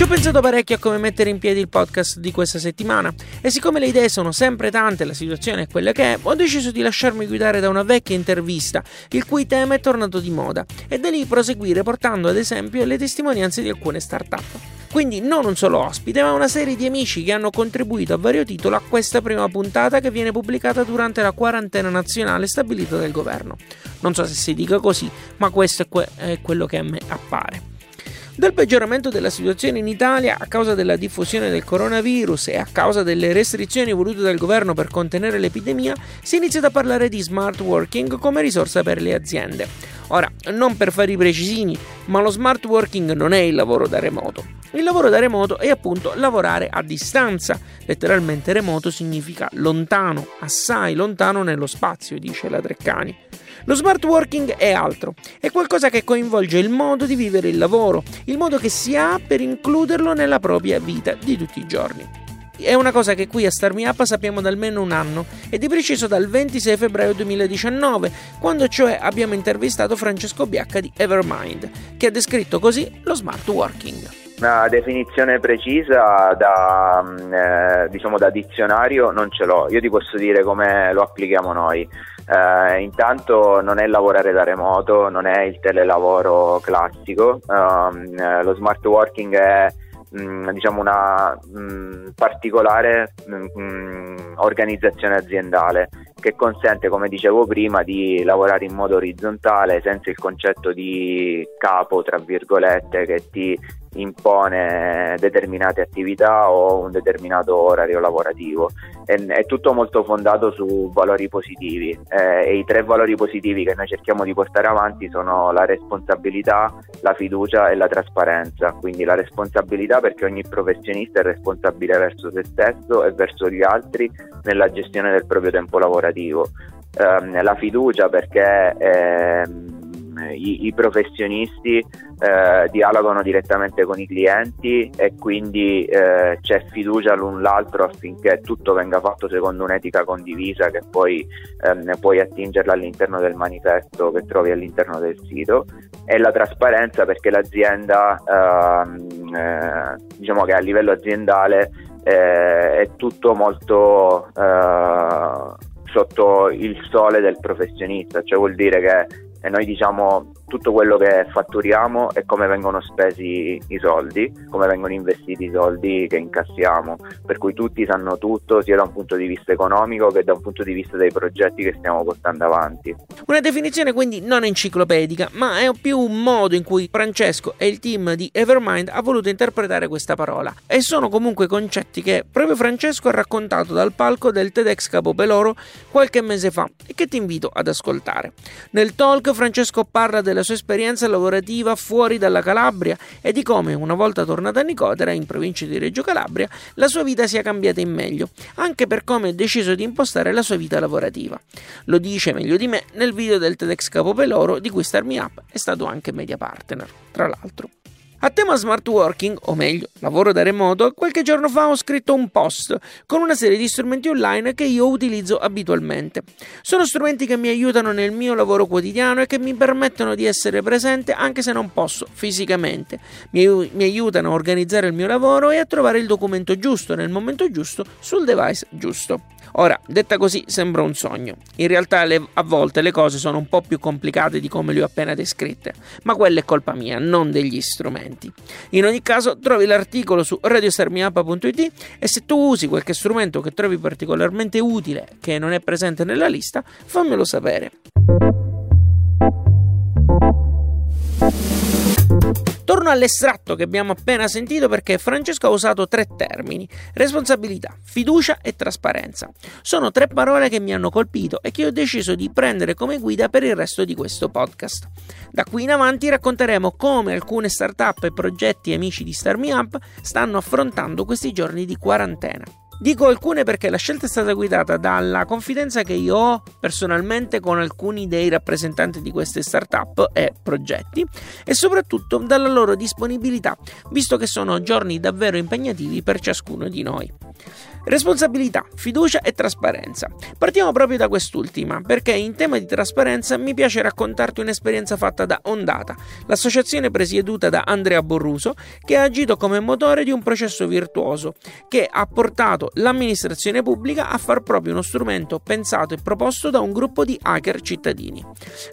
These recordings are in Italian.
Ci ho pensato parecchio a come mettere in piedi il podcast di questa settimana e siccome le idee sono sempre tante, la situazione è quella che è, ho deciso di lasciarmi guidare da una vecchia intervista, il cui tema è tornato di moda, e da lì proseguire portando ad esempio le testimonianze di alcune start-up. Quindi non un solo ospite, ma una serie di amici che hanno contribuito a vario titolo a questa prima puntata che viene pubblicata durante la quarantena nazionale stabilita dal governo. Non so se si dica così, ma questo è, que- è quello che a me appare. Dal peggioramento della situazione in Italia a causa della diffusione del coronavirus e a causa delle restrizioni volute dal governo per contenere l'epidemia, si è iniziato a parlare di smart working come risorsa per le aziende. Ora, non per fare i precisini, ma lo smart working non è il lavoro da remoto. Il lavoro da remoto è appunto lavorare a distanza. Letteralmente remoto significa lontano, assai lontano nello spazio, dice la Treccani. Lo smart working è altro, è qualcosa che coinvolge il modo di vivere il lavoro, il modo che si ha per includerlo nella propria vita di tutti i giorni. È una cosa che qui a Star Me Up sappiamo da almeno un anno, e di preciso dal 26 febbraio 2019, quando cioè abbiamo intervistato Francesco Biacca di Evermind, che ha descritto così lo smart working. Una definizione precisa da, mm, eh, diciamo da dizionario non ce l'ho, io ti posso dire come lo applichiamo noi. Eh, intanto non è lavorare da remoto, non è il telelavoro classico, um, eh, lo smart working è mh, mm, diciamo una mh, mm, particolare mh, organizzazione aziendale che consente, come dicevo prima, di lavorare in modo orizzontale senza il concetto di capo, tra virgolette, che ti impone determinate attività o un determinato orario lavorativo. È, è tutto molto fondato su valori positivi eh, e i tre valori positivi che noi cerchiamo di portare avanti sono la responsabilità, la fiducia e la trasparenza. Quindi la responsabilità perché ogni professionista è responsabile verso se stesso e verso gli altri nella gestione del proprio tempo lavorativo. Eh, la fiducia perché ehm, i, i professionisti eh, dialogano direttamente con i clienti e quindi eh, c'è fiducia l'un l'altro affinché tutto venga fatto secondo un'etica condivisa che poi ehm, puoi attingerla all'interno del manifesto che trovi all'interno del sito. E la trasparenza perché l'azienda ehm, eh, diciamo che a livello aziendale eh, è tutto molto eh, sotto il sole del professionista, cioè vuol dire che e noi diciamo tutto quello che fatturiamo e come vengono spesi i soldi, come vengono investiti i soldi che incassiamo, per cui tutti sanno tutto sia da un punto di vista economico che da un punto di vista dei progetti che stiamo portando avanti. Una definizione quindi non enciclopedica, ma è più un modo in cui Francesco e il team di Evermind ha voluto interpretare questa parola e sono comunque concetti che proprio Francesco ha raccontato dal palco del TEDx Capopeloro qualche mese fa e che ti invito ad ascoltare. Nel talk Francesco parla della sua esperienza lavorativa fuori dalla Calabria e di come, una volta tornato a Nicotera, in provincia di Reggio Calabria, la sua vita sia cambiata in meglio, anche per come ha deciso di impostare la sua vita lavorativa. Lo dice meglio di me nel video del TEDx Capopeloro di cui Star Me Up è stato anche media partner, tra l'altro. A tema smart working, o meglio, lavoro da remoto, qualche giorno fa ho scritto un post con una serie di strumenti online che io utilizzo abitualmente. Sono strumenti che mi aiutano nel mio lavoro quotidiano e che mi permettono di essere presente anche se non posso fisicamente. Mi, mi aiutano a organizzare il mio lavoro e a trovare il documento giusto nel momento giusto sul device giusto. Ora, detta così sembra un sogno. In realtà le, a volte le cose sono un po' più complicate di come le ho appena descritte, ma quella è colpa mia, non degli strumenti. In ogni caso, trovi l'articolo su radiostarmiapa.it e se tu usi qualche strumento che trovi particolarmente utile che non è presente nella lista, fammelo sapere. Torno all'estratto che abbiamo appena sentito perché Francesco ha usato tre termini: responsabilità, fiducia e trasparenza. Sono tre parole che mi hanno colpito e che ho deciso di prendere come guida per il resto di questo podcast. Da qui in avanti racconteremo come alcune start-up e progetti amici di Starmi Up stanno affrontando questi giorni di quarantena. Dico alcune perché la scelta è stata guidata dalla confidenza che io ho personalmente con alcuni dei rappresentanti di queste start-up e progetti e soprattutto dalla loro disponibilità, visto che sono giorni davvero impegnativi per ciascuno di noi. Responsabilità, fiducia e trasparenza. Partiamo proprio da quest'ultima, perché in tema di trasparenza mi piace raccontarti un'esperienza fatta da Ondata, l'associazione presieduta da Andrea Borruso, che ha agito come motore di un processo virtuoso, che ha portato l'amministrazione pubblica a far proprio uno strumento pensato e proposto da un gruppo di hacker cittadini.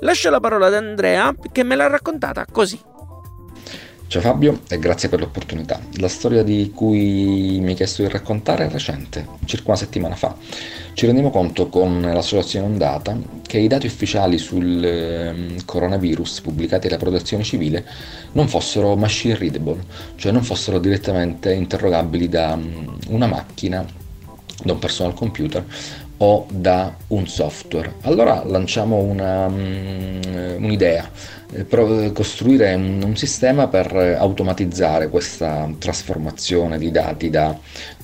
Lascio la parola ad Andrea, che me l'ha raccontata così. Ciao Fabio e grazie per l'opportunità. La storia di cui mi hai chiesto di raccontare è recente, circa una settimana fa. Ci rendiamo conto con l'associazione Ondata che i dati ufficiali sul ehm, coronavirus pubblicati dalla protezione civile non fossero machine readable, cioè non fossero direttamente interrogabili da mm, una macchina, da un personal computer o da un software. Allora lanciamo una, um, un'idea, eh, costruire un, sistema per automatizzare questa trasformazione di dati da,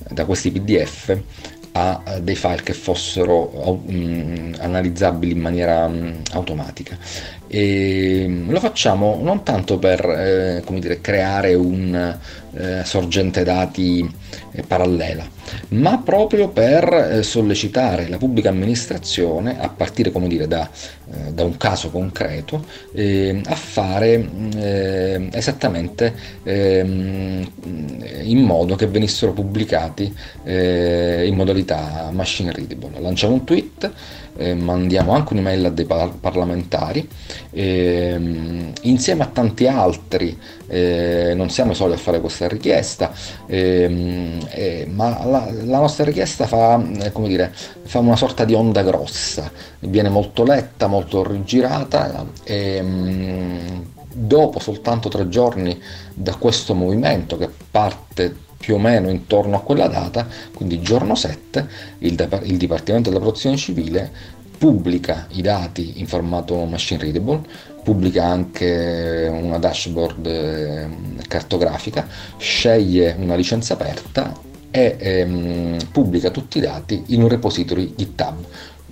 da questi PDF a dei file che fossero um, analizzabili in maniera um, automatica. E lo facciamo non tanto per eh, dire, creare un eh, sorgente dati eh, parallela, ma proprio per eh, sollecitare la pubblica amministrazione, a partire come dire, da, eh, da un caso concreto, eh, a fare eh, esattamente ehm, in modo che venissero pubblicati in modalità machine readable. Lanciamo un tweet, mandiamo anche un'email a dei par- parlamentari, ehm, insieme a tanti altri, non siamo soli a fare questa richiesta, ehm, eh, ma la, la, nostra richiesta fa, eh, dire, fa una sorta di onda grossa, viene molto letta, molto rigirata ehm, dopo soltanto tre giorni da questo movimento che parte più o meno intorno a quella data, quindi giorno 7, il, il Dipartimento della Protezione Civile pubblica i dati in formato machine readable, pubblica anche una dashboard eh, cartografica, sceglie una licenza aperta e ehm, pubblica tutti i dati in un repository GitHub.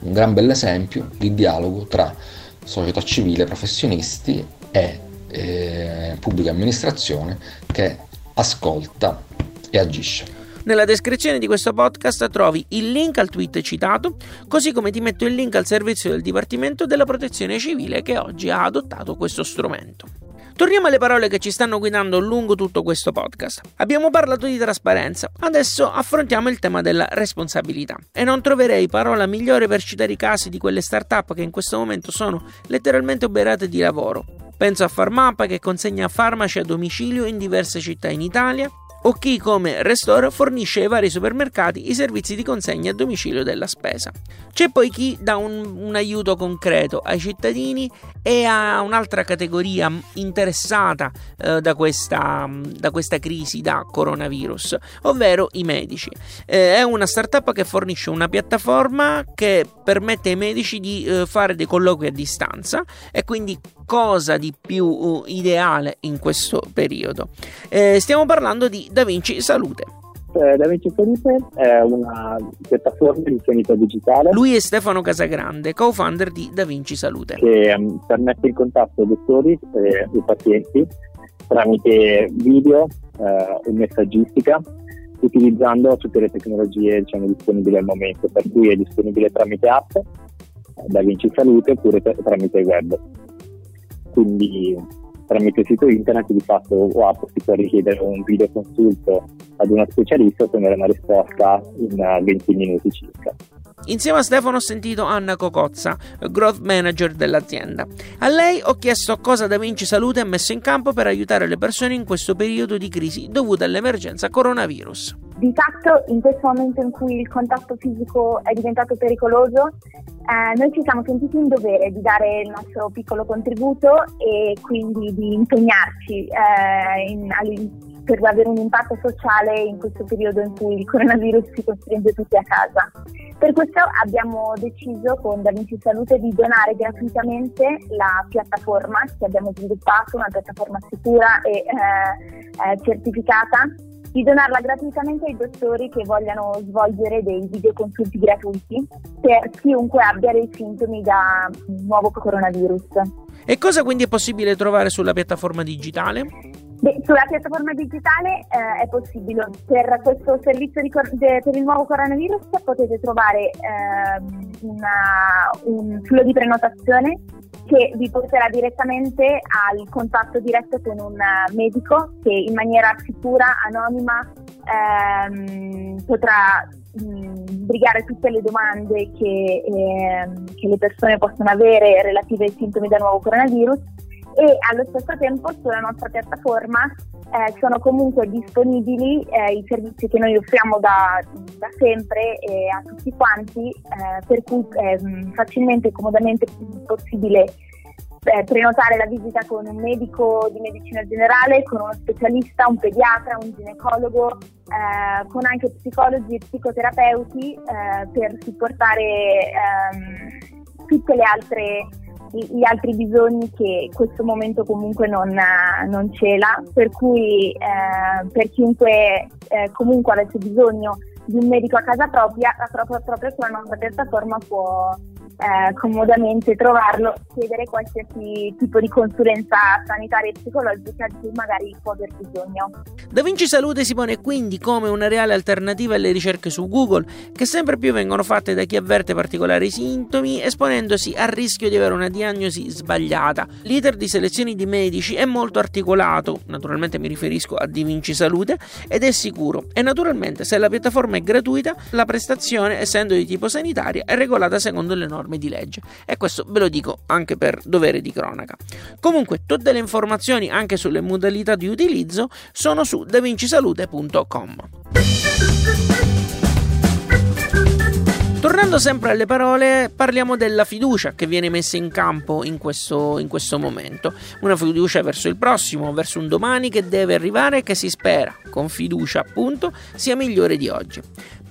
Un gran bel esempio di dialogo tra società civile, professionisti e eh, pubblica amministrazione che ascolta e agisce. Nella descrizione di questo podcast trovi il link al tweet citato, così come ti metto il link al servizio del Dipartimento della Protezione Civile che oggi ha adottato questo strumento. Torniamo alle parole che ci stanno guidando lungo tutto questo podcast. Abbiamo parlato di trasparenza, adesso affrontiamo il tema della responsabilità. E non troverei parola migliore per citare i casi di quelle start-up che in questo momento sono letteralmente oberate di lavoro. Penso a Farmapa che consegna farmaci a domicilio in diverse città in Italia, o chi come Restore fornisce ai vari supermercati i servizi di consegna a domicilio della spesa. C'è poi chi dà un, un, aiuto concreto ai cittadini e a un'altra categoria interessata eh, da, questa, da, questa, crisi da coronavirus, ovvero i medici. Eh, è una startup che fornisce una piattaforma che permette ai medici di eh, fare dei colloqui a distanza e quindi cosa di più uh, ideale in questo periodo. Eh, stiamo parlando di Da Vinci Salute. Eh, da Vinci Salute è una piattaforma di sanità digitale. Lui è Stefano Casagrande, co-founder di Da Vinci Salute. Che um, permette il contatto dottori e, e pazienti tramite video eh, e messaggistica utilizzando tutte le tecnologie diciamo, disponibili al momento, per cui è disponibile tramite app da Vinci Salute oppure tramite web quindi tramite il sito internet di fatto o si può richiedere un video consulto ad uno specialista e ottenere una risposta in 20 minuti circa. Insieme a Stefano ho sentito Anna Cocozza, growth manager dell'azienda. A lei ho chiesto cosa Da Vinci Salute ha messo in campo per aiutare le persone in questo periodo di crisi dovuta all'emergenza coronavirus. Di fatto in questo momento in cui il contatto fisico è diventato pericoloso, eh, noi ci siamo sentiti in dovere di dare il nostro piccolo contributo e quindi di impegnarci eh, in, per avere un impatto sociale in questo periodo in cui il coronavirus ci costringe tutti a casa. Per questo abbiamo deciso con Da Salute di donare gratuitamente la piattaforma che abbiamo sviluppato, una piattaforma sicura e eh, eh, certificata di donarla gratuitamente ai dottori che vogliano svolgere dei videoconsulti gratuiti per chiunque abbia dei sintomi da nuovo coronavirus. E cosa quindi è possibile trovare sulla piattaforma digitale? Beh, sulla piattaforma digitale eh, è possibile, per questo servizio cor- de- per il nuovo coronavirus potete trovare eh, una, un filo di prenotazione che vi porterà direttamente al contatto diretto con un medico che in maniera sicura, anonima, ehm, potrà mh, brigare tutte le domande che, ehm, che le persone possono avere relative ai sintomi del nuovo coronavirus e allo stesso tempo sulla nostra piattaforma eh, sono comunque disponibili eh, i servizi che noi offriamo da, da sempre eh, a tutti quanti, eh, per cui è mm, facilmente e comodamente possibile eh, prenotare la visita con un medico di medicina generale, con uno specialista, un pediatra, un ginecologo, eh, con anche psicologi e psicoterapeuti per supportare ehm, tutte le altre gli altri bisogni che questo momento comunque non, non cela, per cui eh, per chiunque eh, comunque avesse bisogno di un medico a casa propria, proprio, proprio sulla nostra piattaforma può eh, comodamente trovarlo, chiedere qualsiasi tipo di consulenza sanitaria e psicologica di cui magari può aver bisogno. Da Vinci Salute si pone quindi come una reale alternativa alle ricerche su Google, che sempre più vengono fatte da chi avverte particolari sintomi, esponendosi al rischio di avere una diagnosi sbagliata. L'iter di selezione di medici è molto articolato, naturalmente mi riferisco a Di Vinci Salute, ed è sicuro. E naturalmente se la piattaforma è gratuita, la prestazione, essendo di tipo sanitaria, è regolata secondo le norme norme di legge. E questo ve lo dico anche per dovere di cronaca. Comunque, tutte le informazioni anche sulle modalità di utilizzo sono su davincisalute.com. Tornando sempre alle parole, parliamo della fiducia che viene messa in campo in questo, in questo, momento. Una fiducia verso il prossimo, verso un domani che deve arrivare e che si spera, con fiducia appunto, sia migliore di oggi.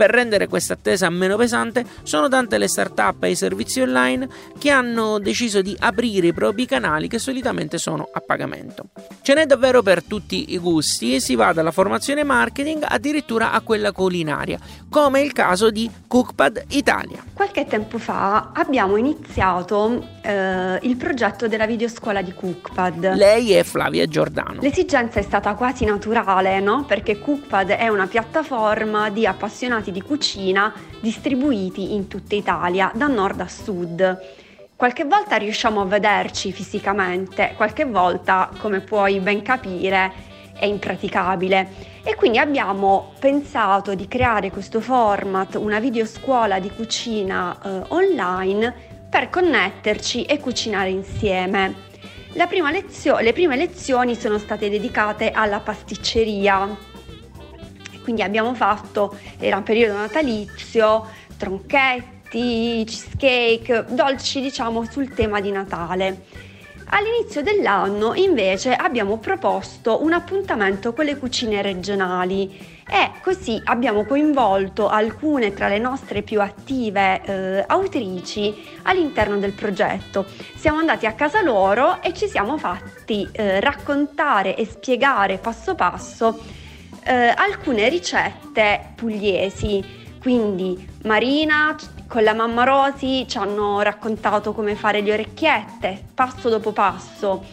Per rendere questa attesa meno pesante, sono tante le start-up e i servizi online che hanno deciso di aprire i propri canali che solitamente sono a pagamento. Ce n'è davvero per tutti i gusti e si va dalla formazione marketing addirittura a quella culinaria, come il caso di Cookpad Italia. Qualche tempo fa abbiamo iniziato eh, il progetto della videoscuola di Cookpad. Lei è Flavia Giordano. L'esigenza è stata quasi naturale, no? Perché Cookpad è una piattaforma di appassionati di cucina distribuiti in tutta Italia, da nord a sud. Qualche volta riusciamo a vederci fisicamente, qualche volta, come puoi ben capire, è impraticabile. E quindi abbiamo pensato di creare questo format, una videoscuola di cucina eh, online per connetterci e cucinare insieme. Lezio- le prime lezioni sono state dedicate alla pasticceria, quindi abbiamo fatto, era un periodo natalizio, tronchetti, cheesecake, dolci diciamo sul tema di Natale. All'inizio dell'anno invece abbiamo proposto un appuntamento con le cucine regionali e così abbiamo coinvolto alcune tra le nostre più attive eh, autrici all'interno del progetto. Siamo andati a casa loro e ci siamo fatti eh, raccontare e spiegare passo passo eh, alcune ricette pugliesi. Quindi Marina con la mamma Rosi ci hanno raccontato come fare le orecchiette, passo dopo passo.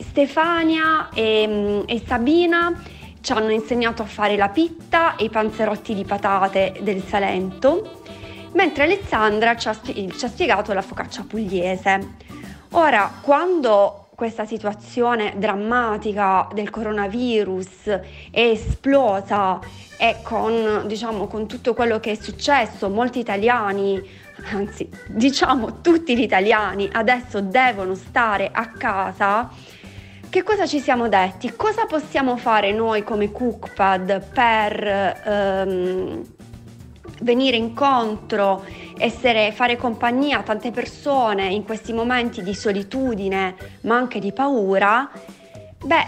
Stefania e, mm, e Sabina ci hanno insegnato a fare la pitta e i panzerotti di patate del Salento, mentre Alessandra ci ha, ci ha spiegato la focaccia pugliese. Ora, quando questa situazione drammatica del coronavirus è esplosa e con, diciamo, con tutto quello che è successo, molti italiani, anzi diciamo tutti gli italiani adesso devono stare a casa, che cosa ci siamo detti? Cosa possiamo fare noi come Cookpad per ehm, venire incontro, essere, fare compagnia a tante persone in questi momenti di solitudine ma anche di paura? Beh,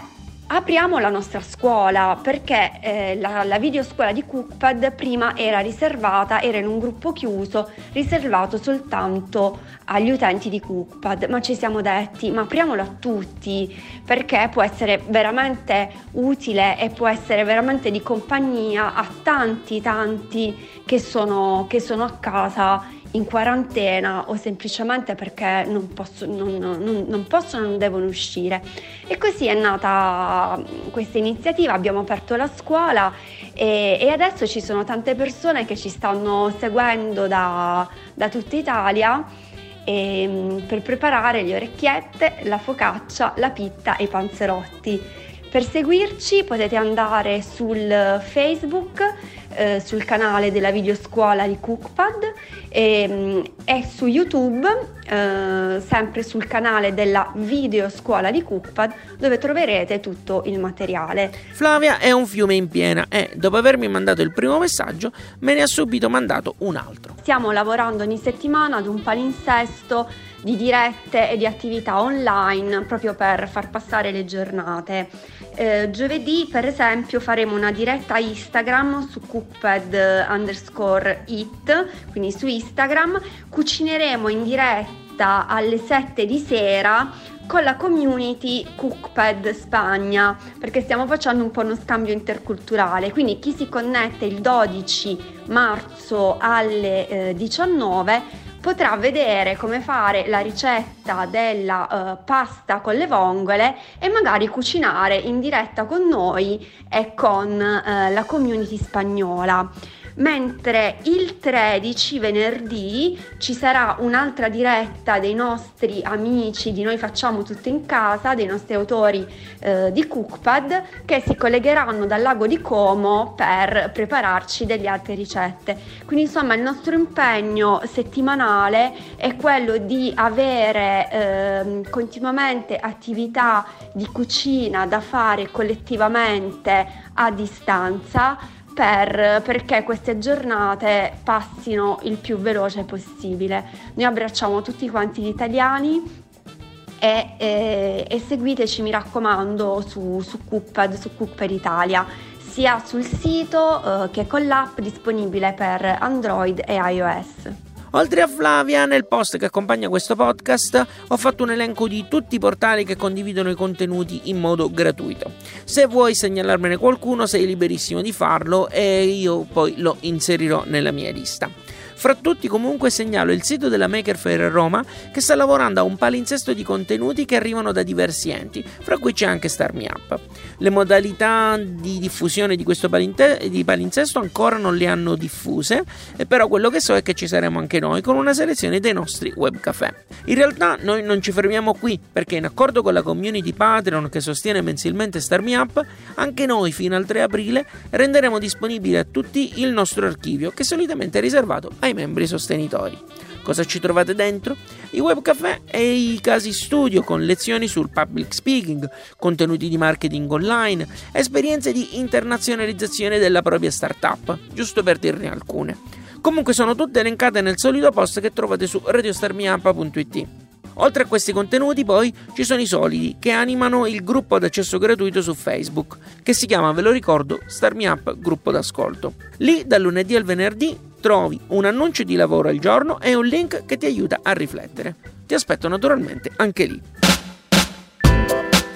apriamo la nostra scuola perché eh, la, la videoscuola di Cookpad prima era riservata, era in un gruppo chiuso, riservato soltanto agli utenti di Cookpad, ma ci siamo detti ma apriamolo a tutti perché può essere veramente utile e può essere veramente di compagnia a tanti tanti che sono, che sono a casa in quarantena o semplicemente perché non, posso, non, non, non possono, non devono uscire. E così è nata questa iniziativa, abbiamo aperto la scuola e, e adesso ci sono tante persone che ci stanno seguendo da, da tutta Italia e, ehm, per preparare le orecchiette, la focaccia, la pitta e i panzerotti. Per seguirci potete andare sul Facebook, eh, sul canale della videoscuola di Cookpad e, mm, e su YouTube, eh, sempre sul canale della videoscuola di Cookpad, dove troverete tutto il materiale. Flavia è un fiume in piena e dopo avermi mandato il primo messaggio me ne ha subito mandato un altro. Stiamo lavorando ogni settimana ad un palinsesto di dirette e di attività online proprio per far passare le giornate. Eh, giovedì per esempio faremo una diretta Instagram su cookpad underscore it, quindi su Instagram, cucineremo in diretta alle 7 di sera con la community Cookpad Spagna perché stiamo facendo un po' uno scambio interculturale. Quindi chi si connette il 12 marzo alle eh, 19 potrà vedere come fare la ricetta della uh, pasta con le vongole e magari cucinare in diretta con noi e con uh, la community spagnola mentre il 13 venerdì ci sarà un'altra diretta dei nostri amici di Noi Facciamo Tutto in Casa, dei nostri autori eh, di Cookpad che si collegheranno dal lago di Como per prepararci delle altre ricette. Quindi insomma il nostro impegno settimanale è quello di avere eh, continuamente attività di cucina da fare collettivamente a distanza per, perché queste giornate passino il più veloce possibile. Noi abbracciamo tutti quanti gli italiani e, e, e seguiteci, mi raccomando, su, su Cookpad, su Cookpad Italia, sia sul sito eh, che con l'app disponibile per Android e iOS. Oltre a Flavia, nel post che accompagna questo podcast ho fatto un elenco di tutti i portali che condividono i contenuti in modo gratuito. Se vuoi segnalarmene qualcuno sei liberissimo di farlo e io poi lo inserirò nella mia lista. Fra tutti comunque segnalo il sito della Maker Fair Roma che sta lavorando a un palinsesto di contenuti che arrivano da diversi enti, fra cui c'è anche Star Me Up. Le modalità di diffusione di questo palinte- di palinsesto ancora non le hanno diffuse, però quello che so è che ci saremo anche noi con una selezione dei nostri web caffè. In realtà noi non ci fermiamo qui perché in accordo con la community Patreon che sostiene mensilmente Star Me Up, anche noi fino al 3 aprile renderemo disponibile a tutti il nostro archivio che solitamente è riservato ai ai membri sostenitori. Cosa ci trovate dentro? I web caffè e i casi studio con lezioni sul public speaking, contenuti di marketing online, esperienze di internazionalizzazione della propria startup, giusto per dirne alcune. Comunque sono tutte elencate nel solito post che trovate su radiostarmiampa.it. Oltre a questi contenuti poi ci sono i solidi che animano il gruppo ad accesso gratuito su Facebook, che si chiama, ve lo ricordo, Starmi Up Gruppo d'Ascolto. Lì dal lunedì al venerdì trovi un annuncio di lavoro al giorno e un link che ti aiuta a riflettere. Ti aspetto naturalmente anche lì.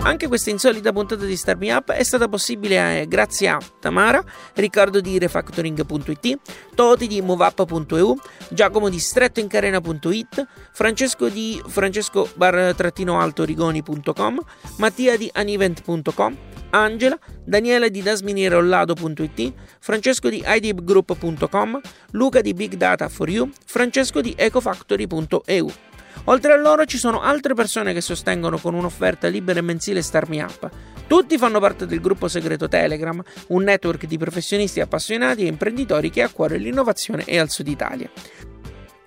Anche questa insolita puntata di Start Me Up è stata possibile eh, grazie a Tamara, Riccardo di Refactoring.it, Toti di MoveUp.eu, Giacomo di StrettoIncarena.it, Francesco di Francesco bar-altorigoni.com, Mattia di Anivent.com, Angela, Daniele di dasminierollado.it, Francesco di idibgroup.com, Luca di Big Data for You, Francesco di ecofactory.eu. Oltre a loro ci sono altre persone che sostengono con un'offerta libera e mensile Star Up. Tutti fanno parte del gruppo segreto Telegram, un network di professionisti appassionati e imprenditori che ha a cuore l'innovazione e al sud Italia.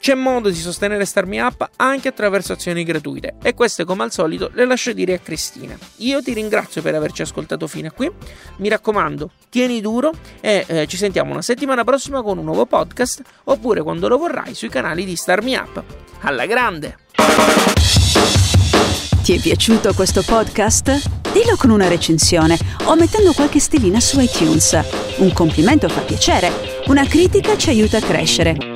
C'è modo di sostenere Start Me Up anche attraverso azioni gratuite e queste come al solito le lascio dire a Cristina. Io ti ringrazio per averci ascoltato fino a qui, mi raccomando, tieni duro e eh, ci sentiamo una settimana prossima con un nuovo podcast oppure quando lo vorrai sui canali di Start Me Up. Alla grande! Ti è piaciuto questo podcast? Dillo con una recensione o mettendo qualche stellina su iTunes. Un complimento fa piacere, una critica ci aiuta a crescere.